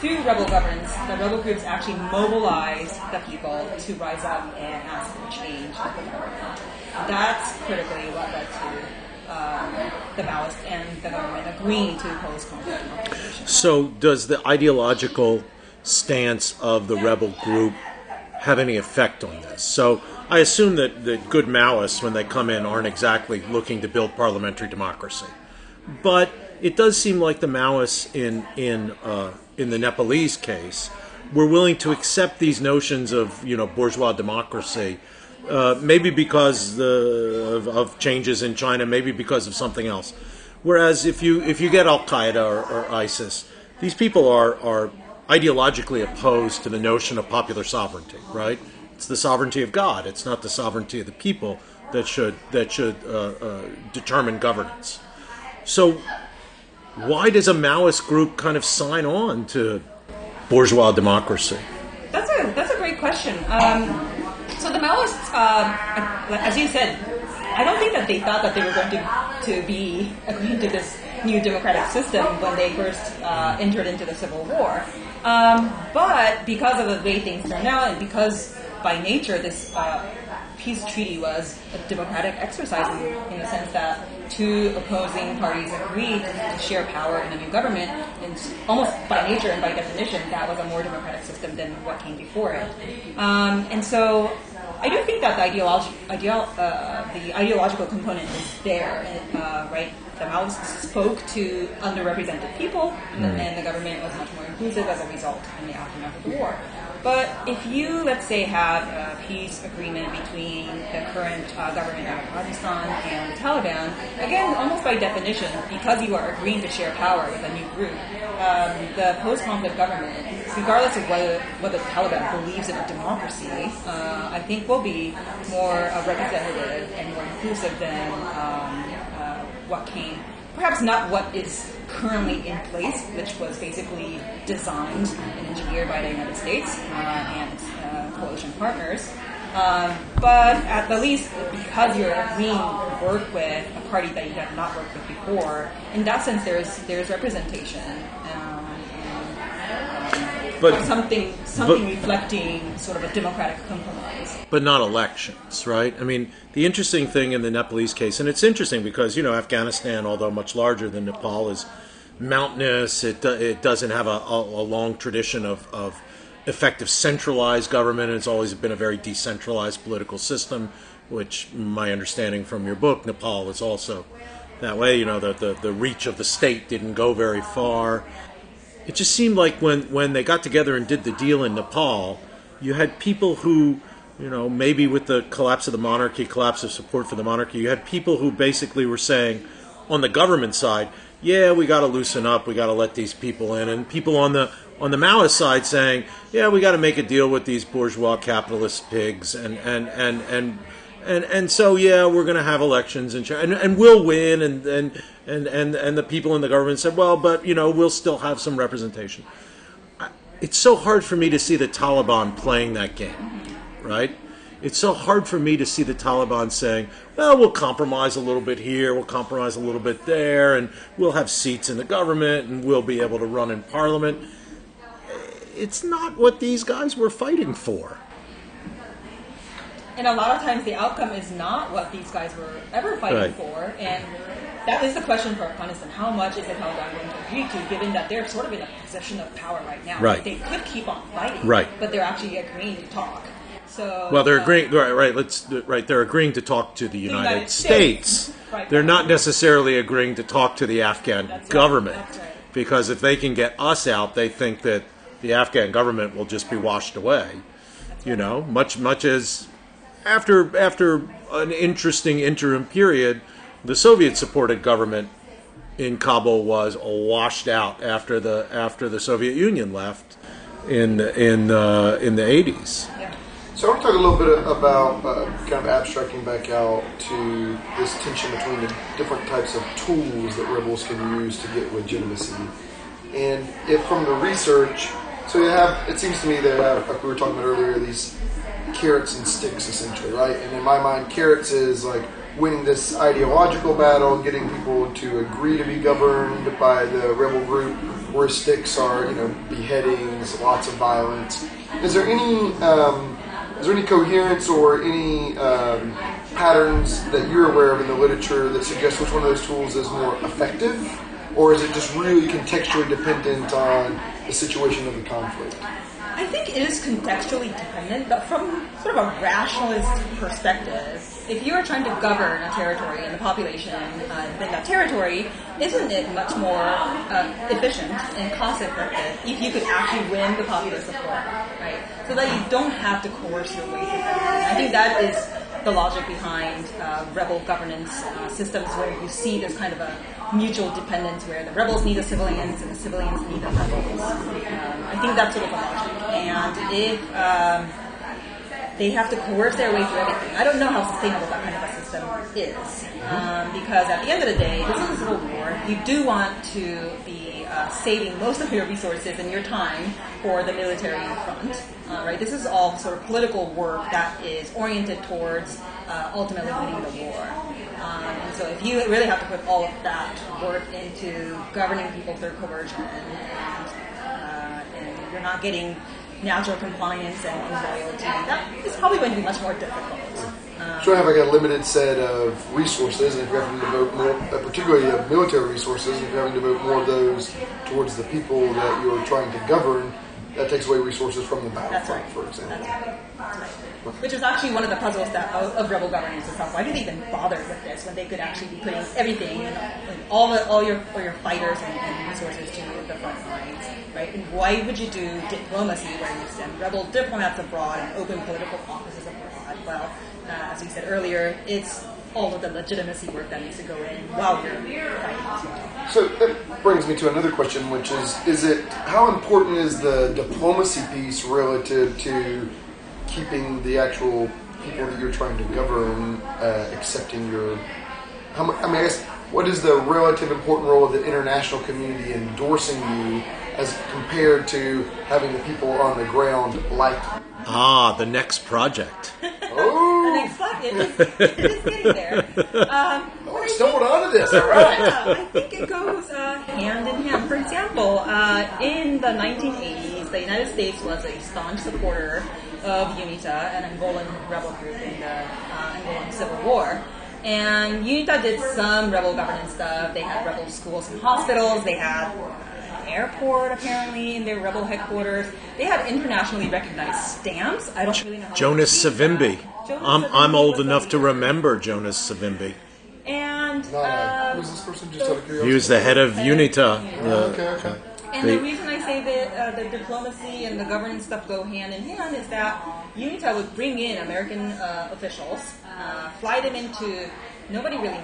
[SPEAKER 3] through rebel governance, the rebel groups actually mobilize the people to rise up and ask for change. That's critically what led to um, the Maoists and the government agreeing to post-conflict democratization.
[SPEAKER 2] So, does the ideological stance of the rebel group have any effect on this? So, I assume that the good Maoists, when they come in, aren't exactly looking to build parliamentary democracy. But it does seem like the Maoists in in uh, in the Nepalese case were willing to accept these notions of you know bourgeois democracy, uh, maybe because the, of, of changes in China, maybe because of something else. Whereas if you if you get Al Qaeda or, or ISIS, these people are are ideologically opposed to the notion of popular sovereignty. Right? It's the sovereignty of God. It's not the sovereignty of the people that should that should uh, uh, determine governance. So, why does a Maoist group kind of sign on to bourgeois democracy?
[SPEAKER 3] That's a that's a great question. Um, so the Maoists, um, as you said, I don't think that they thought that they were going to to be agreeing to this new democratic system when they first uh, entered into the civil war. Um, but because of the way things turned out, and because by nature this uh, peace treaty was a democratic exercise in, in the sense that two opposing parties agreed to share power in a new government, and almost by nature and by definition, that was a more democratic system than what came before it. Um, and so, I do think that the, ideology, ideal, uh, the ideological component is there, uh, right? The Maoists spoke to underrepresented people, and, the, and the government was much more inclusive as a result in the aftermath of the war. But if you, let's say, have a peace agreement between the current uh, government of Pakistan and the Taliban, again, almost by definition, because you are agreeing to share power with a new group, um, the post-conflict government, regardless of whether, whether the Taliban believes in a democracy, uh, I think will be more uh, representative and more inclusive than um, uh, what came perhaps not what is currently in place, which was basically designed and engineered by the United States uh, and uh, coalition partners. Um, but at the least, because you're being to work with a party that you have not worked with before, in that sense, there's there's representation.
[SPEAKER 2] But-
[SPEAKER 3] something something
[SPEAKER 2] but-
[SPEAKER 3] reflecting sort of a democratic compromise.
[SPEAKER 2] but not elections, right? I mean, the interesting thing in the Nepalese case, and it's interesting because you know Afghanistan, although much larger than Nepal, is mountainous. It it doesn't have a, a, a long tradition of, of effective centralized government. It's always been a very decentralized political system, which my understanding from your book, Nepal is also that way. You know, the the, the reach of the state didn't go very far. It just seemed like when, when they got together and did the deal in Nepal, you had people who, you know, maybe with the collapse of the monarchy, collapse of support for the monarchy, you had people who basically were saying, on the government side, yeah, we got to loosen up, we got to let these people in, and people on the on the Maoist side saying, yeah, we got to make a deal with these bourgeois capitalist pigs, and and and and. And, and so yeah, we're going to have elections and, and and we'll win and, and and and and the people in the government said, well, but you know we'll still have some representation it's so hard for me to see the Taliban playing that game, right? It's so hard for me to see the Taliban saying, well, we'll compromise a little bit here, we'll compromise a little bit there, and we'll have seats in the government, and we'll be able to run in parliament. It's not what these guys were fighting for.
[SPEAKER 3] And a lot of times the outcome is not what these guys were ever fighting
[SPEAKER 2] Right.
[SPEAKER 3] for. And that is the question for Afghanistan. How much is the Taliban going to agree to, given that they're sort of in a position of power right now?
[SPEAKER 2] Right.
[SPEAKER 3] They could keep on fighting,
[SPEAKER 2] Right.
[SPEAKER 3] but they're actually agreeing to talk. So
[SPEAKER 2] Well, they're
[SPEAKER 3] uh,
[SPEAKER 2] agreeing. Right, right. Let's right. They're agreeing to talk to the United,
[SPEAKER 3] United
[SPEAKER 2] States.
[SPEAKER 3] States. Right.
[SPEAKER 2] They're not necessarily agreeing to talk to the Afghan
[SPEAKER 3] That's
[SPEAKER 2] government
[SPEAKER 3] That's right.
[SPEAKER 2] because if they can get us out, they think that the Afghan government will just be washed away. You know, much much as after after an interesting interim period, the Soviet-supported government in Kabul was washed out after the after the Soviet Union left in in uh, in the eighties.
[SPEAKER 3] Yeah.
[SPEAKER 1] So I want to talk a little bit about uh, kind of abstracting back out to this tension between the different types of tools that rebels can use to get legitimacy. And if from the research, so you have, it seems to me that, like we were talking about earlier, these carrots and sticks essentially, right? And in my mind, carrots is like winning this ideological battle, getting people to agree to be governed by the rebel group, where sticks are, you know, beheadings, lots of violence. Is there any um, is there any coherence or any um, patterns that you're aware of in the literature that suggest which one of those tools is more effective, or is it just really contextually dependent on the situation of the conflict?
[SPEAKER 3] I think it is contextually dependent, but from sort of a rationalist perspective, if you are trying to govern a territory and the population uh, within that territory, isn't it much more uh, efficient and cost effective if you could actually win the popular support, right? So that you don't have to coerce your way through. I think that is the logic behind uh, rebel governance uh, systems where you see there's kind of a mutual dependence where the rebels need the civilians and the civilians need the rebels. Um, I think that's sort of the logic. And if um, they have to coerce their way through everything, I don't know how sustainable that kind of a system is. Um, because at the end of the day, this is a civil war. You do want to be uh, saving most of your resources and your time for the military front, uh, right? This is all sort of political work that is oriented towards uh, ultimately winning the war. Um, and so if you really have to put all of that work into governing people through coercion and, uh, and you're not getting natural compliance and, loyalty, that is probably going to be much more difficult. Um,
[SPEAKER 1] have like a limited set of resources, and if you're having to devote more, uh, particularly military resources, if you're having to devote more of those towards the people that you're trying to govern, that takes away resources from the battlefront,
[SPEAKER 3] right.
[SPEAKER 1] for example.
[SPEAKER 3] Right. Which is actually one of the puzzles that of, of rebel governance itself. Why do they even bother with this when they could actually be putting everything, and all the all your all your fighters and, and resources to the front lines, right? And why would you do diplomacy where you send rebel diplomats abroad and open political offices abroad? Well, uh, as we said earlier, it's all of the legitimacy work that needs to go in while you're.
[SPEAKER 1] So that brings me to another question, which is: Is it how important is the diplomacy piece relative to keeping the actual people that you're trying to govern uh, accepting your? How I mean, I guess what is the relative important role of the international community endorsing you as compared to having the people on the ground like? you?
[SPEAKER 2] Ah, the next project.
[SPEAKER 3] The
[SPEAKER 1] Oh,
[SPEAKER 3] next slide, it is, it is getting there. Um,
[SPEAKER 1] I stumbled onto this. All right.
[SPEAKER 3] Yeah, I think it goes uh, hand in hand. For example, uh, in the 1980s, the United States was a staunch supporter of UNITA, an Angolan rebel group in the uh, Angolan Civil War. And UNITA did some rebel governance stuff. They had rebel schools and hospitals. They had an airport, apparently, in their rebel headquarters. They had internationally recognized stamps. I don't really know how
[SPEAKER 2] Jonas Savimbi. I'm, I'm old enough to remember Jonas Savimbi.
[SPEAKER 3] And
[SPEAKER 1] Not uh,
[SPEAKER 3] um,
[SPEAKER 1] who's this person? Just out of curiosity.
[SPEAKER 2] He was the head of UNITA.
[SPEAKER 1] Oh,
[SPEAKER 2] the-
[SPEAKER 1] okay, okay.
[SPEAKER 3] And
[SPEAKER 2] They-
[SPEAKER 3] the reason I say that uh, the diplomacy and the governance stuff go hand in hand is that UNITA would bring in American uh, officials, uh, fly them into. Nobody really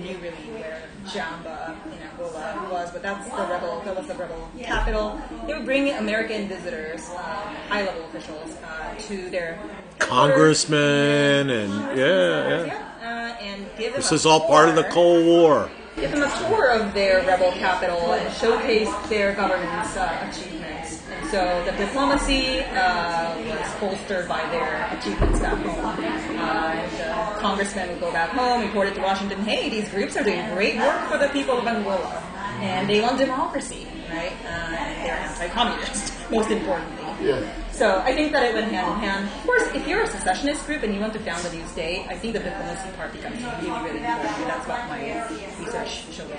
[SPEAKER 3] knew, really where Jamba in Angola was, but that's the rebel. That was the rebel capital. They would bring American visitors, uh, high-level officials, uh, to their
[SPEAKER 2] Congressman and yeah, yeah.
[SPEAKER 3] uh, and give them
[SPEAKER 2] This is all part of the Cold War.
[SPEAKER 3] Give them a tour of their rebel capital and showcase their government's uh, achievements. And so the diplomacy uh, was bolstered by their achievements back home. Uh, and the congressmen would go back home, report it to Washington, hey, these groups are doing great work for the people of Angola. And they want democracy, right? Uh, they're anti-communist, most importantly.
[SPEAKER 1] Yeah.
[SPEAKER 3] So I think that it went hand in hand. Of course, if you're a secessionist group and you want to found a new state, I think the diplomacy part becomes really, really important. That's what my research shows.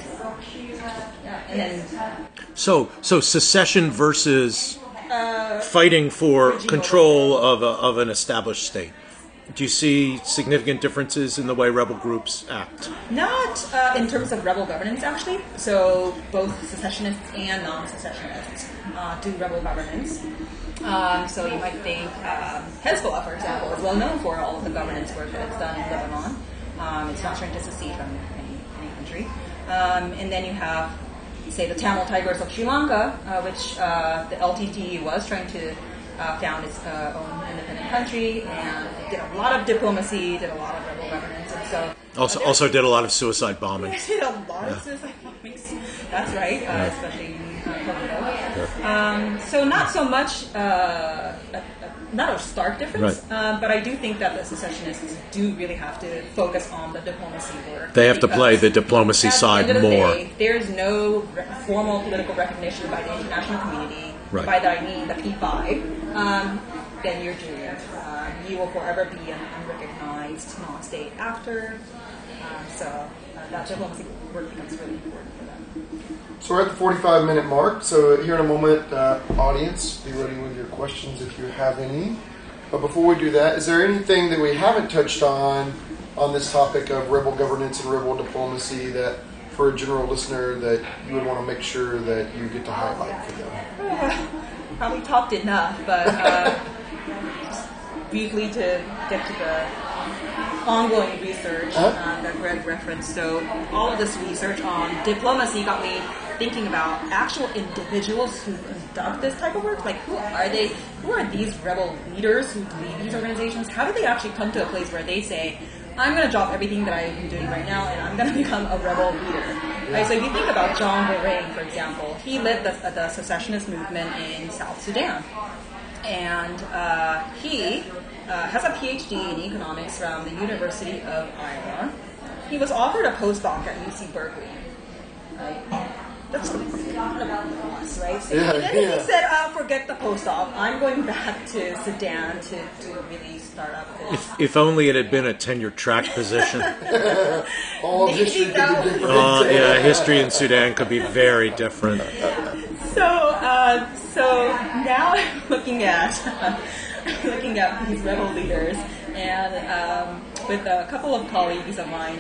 [SPEAKER 3] Yeah. And then
[SPEAKER 2] So, so secession versus
[SPEAKER 3] uh,
[SPEAKER 2] fighting for control of, a, of an established state. Do you see significant differences in the way rebel groups act?
[SPEAKER 3] Not uh, in terms of rebel governance, actually. So both secessionists and non-secessionists uh, do rebel governance. Um, so you might think um, Hezbollah, for example, is well known for all of the governance work that it's done in Lebanon. Um, it's not trying to secede from any, any country. Um, and then you have, say, the Tamil Tigers of Sri Lanka, uh, which uh, the LTTE was trying to uh, found its uh, own independent country and did a lot of diplomacy, did a lot of rebel governance, and so
[SPEAKER 2] Also, also did a lot of suicide bombing.
[SPEAKER 3] did a lot of suicide bombings. That's right, uh, especially in uh. Um, so not so much, uh, not a stark difference,
[SPEAKER 2] Right.
[SPEAKER 3] uh, but I do think that the secessionists do really have to focus on the diplomacy work.
[SPEAKER 2] They have to play the diplomacy
[SPEAKER 3] the
[SPEAKER 2] side
[SPEAKER 3] the
[SPEAKER 2] more.
[SPEAKER 3] day, there's no re- formal political recognition by the international community.
[SPEAKER 2] Right.
[SPEAKER 3] By that I mean the P5. Um, then you're doomed. Uh, you will forever be an unrecognized non-state actor. Um, so uh, that diplomacy work becomes really important.
[SPEAKER 1] So we're at the 45 minute mark. So here in a moment, uh, audience, be ready with your questions if you have any. But before we do that, is there anything that we haven't touched on on this topic of rebel governance and rebel diplomacy that, for a general listener, that you would want to make sure that you get to highlight for them?
[SPEAKER 3] Probably talked enough, but uh, briefly to get to the ongoing research uh, that Greg referenced. So all of this research on diplomacy got me thinking about actual individuals who conduct this type of work. Like, who are they? Who are these rebel leaders who lead these organizations? How do they actually come to a place where they say, I'm going to drop everything that I'm doing right now and I'm going to become a rebel leader. Right? So if you think about John Garang, for example, he led the, the secessionist movement in South Sudan. And uh, he uh, has a PhD in economics from the University of Iowa. He was offered a postdoc at UC Berkeley. Right? That's kind of us, right? So
[SPEAKER 1] Yeah,
[SPEAKER 3] and then
[SPEAKER 1] yeah.
[SPEAKER 3] he said, uh, forget the post postdoc. I'm going back to Sudan to, to really start up this.
[SPEAKER 2] If only it had been a tenure track position.
[SPEAKER 1] All
[SPEAKER 3] Maybe
[SPEAKER 1] history could be different.
[SPEAKER 2] Uh, yeah, history in Sudan could be very different.
[SPEAKER 3] So, uh, so now I'm looking at looking at these rebel leaders, and um, with a couple of colleagues of mine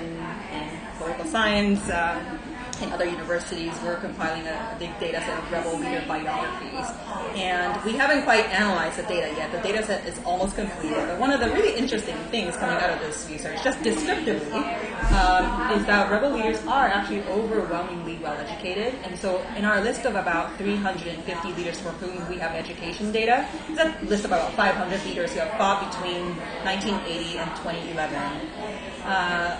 [SPEAKER 3] in political science um, and other universities, we're compiling a, a big data set of rebel leader biographies, and we haven't quite analyzed the data yet. The data set is almost completed, but one of the really interesting things coming out of this research, just descriptively, um, is that rebel leaders are actually overwhelmingly well educated. And so, in our list of about 350 leaders for whom we have education data, it's a list of about 500 leaders who have fought between 1980 and 2011. Uh,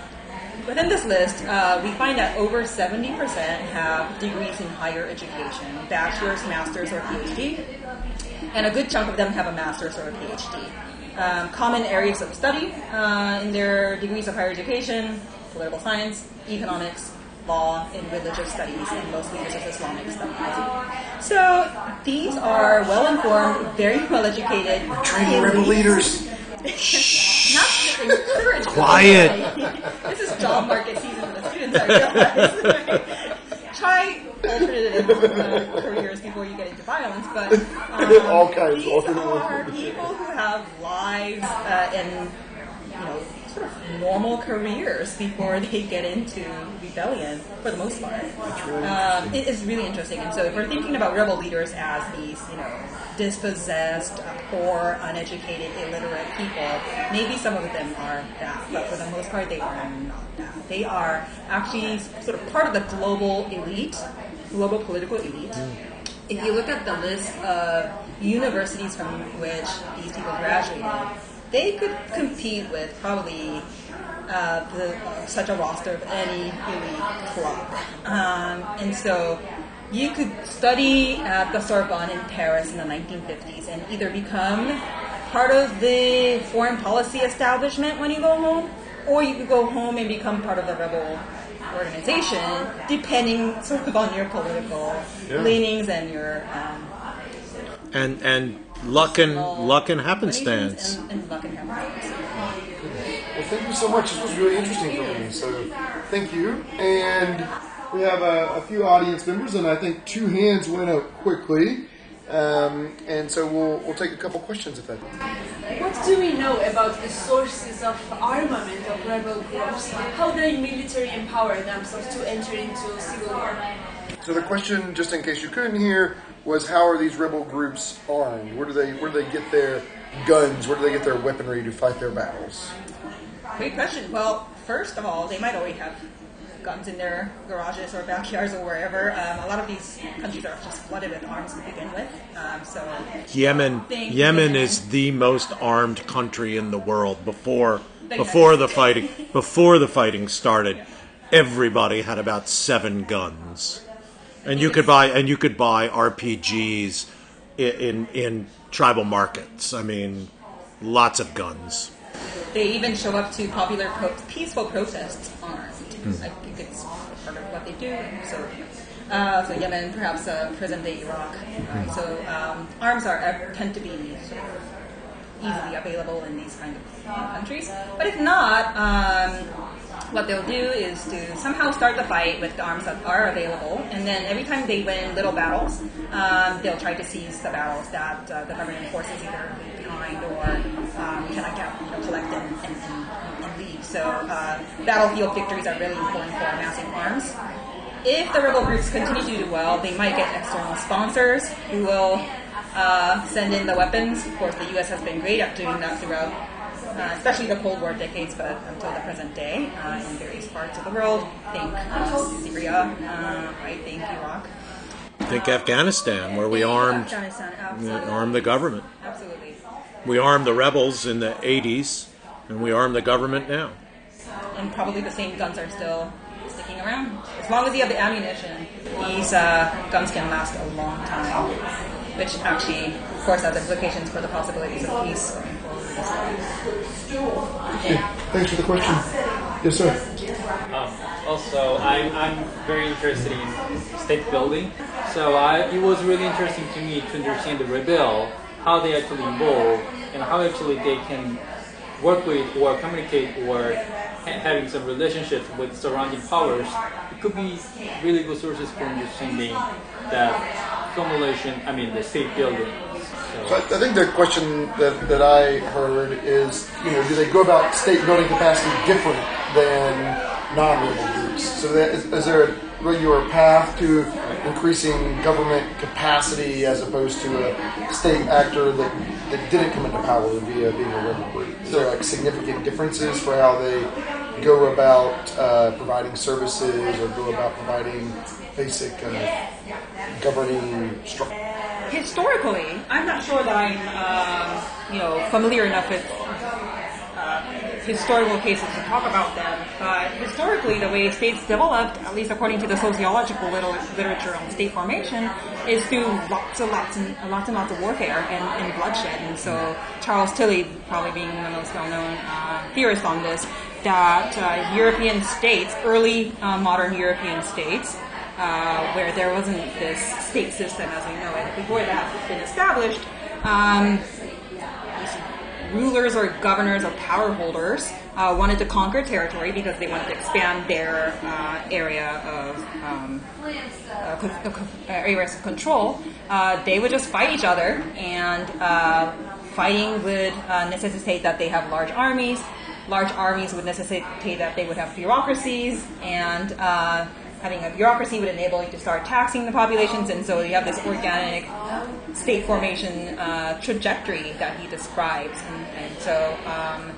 [SPEAKER 3] Within this list, uh, we find that over 70% have degrees in higher education, bachelor's, master's, or PhD, and a good chunk of them have a master's or a PhD. Um, common areas of study uh, in their degrees of higher education political science, economics, law, and religious studies, and most leaders of Islamic studies. So these are well informed, very well educated.
[SPEAKER 1] Training rebel leaders.
[SPEAKER 3] Not encourage
[SPEAKER 2] Quiet.
[SPEAKER 3] this is job market season for the students. I realize. Try alternative uh, careers before you get into violence, but um,
[SPEAKER 1] All kinds,
[SPEAKER 3] These
[SPEAKER 1] alternate
[SPEAKER 3] are people who have lives uh, and you know sort of normal careers before they get into rebellion for the most part. Um, it is really interesting, and so if we're thinking about rebel leaders as these, you know, dispossessed, uh, poor, uneducated, illiterate people, maybe some of them are that, but for the most part, they are not that. They are actually sort of part of the global elite, global political elite. If you look at the list of universities from which these people graduated, they could compete with probably uh, the, such a roster of any elite club. Um, and so you could study at the Sorbonne in Paris in the 1950s and either become part of the foreign policy establishment when you go home, or you could go home and become part of the rebel organization, depending sort of on your political
[SPEAKER 1] Yeah.
[SPEAKER 3] leanings and your um,
[SPEAKER 2] And and luck and luck and happenstance.
[SPEAKER 3] and, and luck and happenstance.
[SPEAKER 1] Well, thank you so much. This was really interesting for me. So, thank you. And we have a, a few audience members, and I think two hands went up quickly. Um, and so we'll, we'll take a couple questions if that.
[SPEAKER 4] What do we know about the sources of armament of rebel groups? How do they military empower themselves to enter into civil war?
[SPEAKER 1] So the question, just in case you couldn't hear, was how are these rebel groups armed? Where do they where do they get their guns? Where do they get their weaponry to fight their battles?
[SPEAKER 3] Great question. Well, first of all, they might already have guns in their garages or backyards or wherever. Um, a lot of these countries are just flooded with arms to begin with. Um, so
[SPEAKER 2] Yemen
[SPEAKER 3] Thing-
[SPEAKER 2] Yemen
[SPEAKER 3] Yemen.
[SPEAKER 2] is the most armed country in the world before
[SPEAKER 3] The
[SPEAKER 2] before
[SPEAKER 3] United
[SPEAKER 2] the fighting before the fighting started. Everybody had about seven guns, and you could buy and you could buy RPGs in in, in tribal markets. I mean, lots of guns.
[SPEAKER 3] they even show up to popular pro- peaceful protests armed. I think it's part of what they do. So, uh, so Yemen, perhaps uh, present-day Iraq. Uh, so um, arms are uh, tend to be easily available in these kind of countries. But if not, um, what they'll do is to somehow start the fight with the arms that are available, and then every time they win little battles, um, they'll try to seize the battles that uh, the government forces either behind or um, cannot get, you know, collect and, and, and leave. So uh, battlefield victories are really important for amassing arms. If the rebel groups continue to do well, they might get external sponsors who will uh, send in the weapons. Of course, the U.S. has been great at doing that throughout, uh, especially the Cold War decades, but until the present day uh, in various parts of the world. Think uh, Syria, uh, I think Iraq.
[SPEAKER 2] Think Afghanistan, where we armed armed the government.
[SPEAKER 3] absolutely.
[SPEAKER 2] We armed the rebels in the 80s, and we arm the government now.
[SPEAKER 3] and probably the same guns are still sticking around. As long as you have the ammunition, these uh, guns can last a long time, which actually, of course, has implications for the possibilities of peace
[SPEAKER 1] Thanks for the question. Yes, sir.
[SPEAKER 5] Um, also, I'm, I'm very interested in state building. So I, it was really interesting to me to understand the rebel, how they actually evolve, and how actually they can work with or communicate or ha- having some relationship with surrounding powers. It could be really good sources for understanding that formulation, I mean the state building.
[SPEAKER 1] So I, think the question that, that I heard is, you know, do they go about state building capacity different than non-rebel groups? So that, is, is there a, your path to increasing government capacity as opposed to a state actor that, that didn't come into power via being a rebel group? Is there like significant differences for how they go about uh, providing services or go about providing basic of governing structure?
[SPEAKER 3] Historically, I'm not sure that I'm, um, you know, familiar enough with uh, historical cases to talk about them. But historically, the way states developed, at least according to the sociological literature on state formation, is through lots and lots and lots and lots of warfare and, and bloodshed. And so Charles Tilly, probably being one of the most well-known uh, theorist on this, that uh, European states, early uh, modern European states, uh, where there wasn't this state system as we know it before that had been established. Um, rulers or governors or power holders uh, wanted to conquer territory because they wanted to expand their uh, area of um, uh, con- uh, con- uh, areas of control, they would just fight each other, and fighting would necessitate that they have large armies. Large armies would necessitate that they would have bureaucracies, and having a bureaucracy would enable you to start taxing the populations, and so you have this organic state formation uh, trajectory that he describes. And, and so um,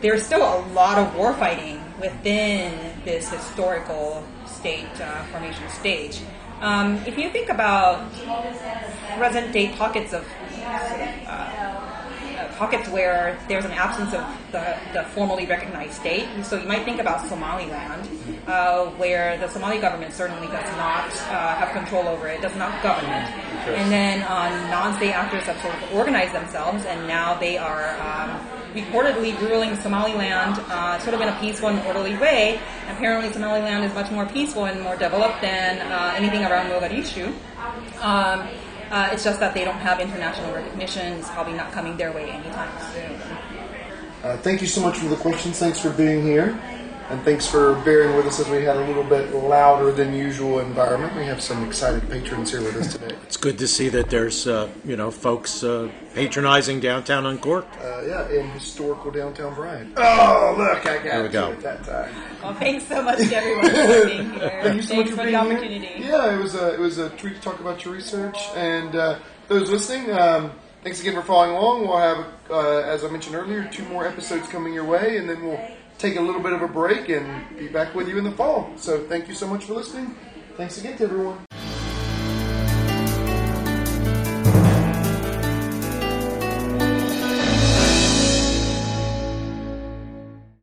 [SPEAKER 3] there's still a lot of war fighting within this historical state uh, formation stage. Um, if you think about present day pockets of uh, pockets where there's an absence of the, the formally recognized state. So you might think about Somaliland, uh, where the Somali government certainly does not uh, have control over it, does not govern it. And then uh, non-state actors have sort of organized themselves, and now they are um, reportedly ruling Somaliland uh, sort of in a peaceful and orderly way. Apparently, Somaliland is much more peaceful and more developed than uh, anything around Mogadishu. Um, uh, it's just that they don't have international recognition. It's probably not coming their way anytime soon.
[SPEAKER 1] Uh, thank you so much for the questions. Thanks for being here. And thanks for bearing with us as we had a little bit louder than usual environment. We have some excited patrons here with us today.
[SPEAKER 2] It's good to see that there's, uh, you know, folks uh, patronizing downtown Uncorked.
[SPEAKER 1] Uh, yeah, in historical downtown Bryan. Oh, look, I got
[SPEAKER 2] There we
[SPEAKER 1] you
[SPEAKER 2] go.
[SPEAKER 1] at that time.
[SPEAKER 3] Well, thanks so much to everyone for being here.
[SPEAKER 1] Thank you so much for
[SPEAKER 3] for
[SPEAKER 1] being
[SPEAKER 3] the
[SPEAKER 1] here.
[SPEAKER 3] opportunity.
[SPEAKER 1] Yeah, it was a it was a treat to talk about your research. And uh, those listening, um, thanks again for following along. We'll have, uh, as I mentioned earlier, two more episodes coming your way, and then we'll take a little bit of a break and be back with you in the fall. So thank you so much for listening. Thanks again to everyone.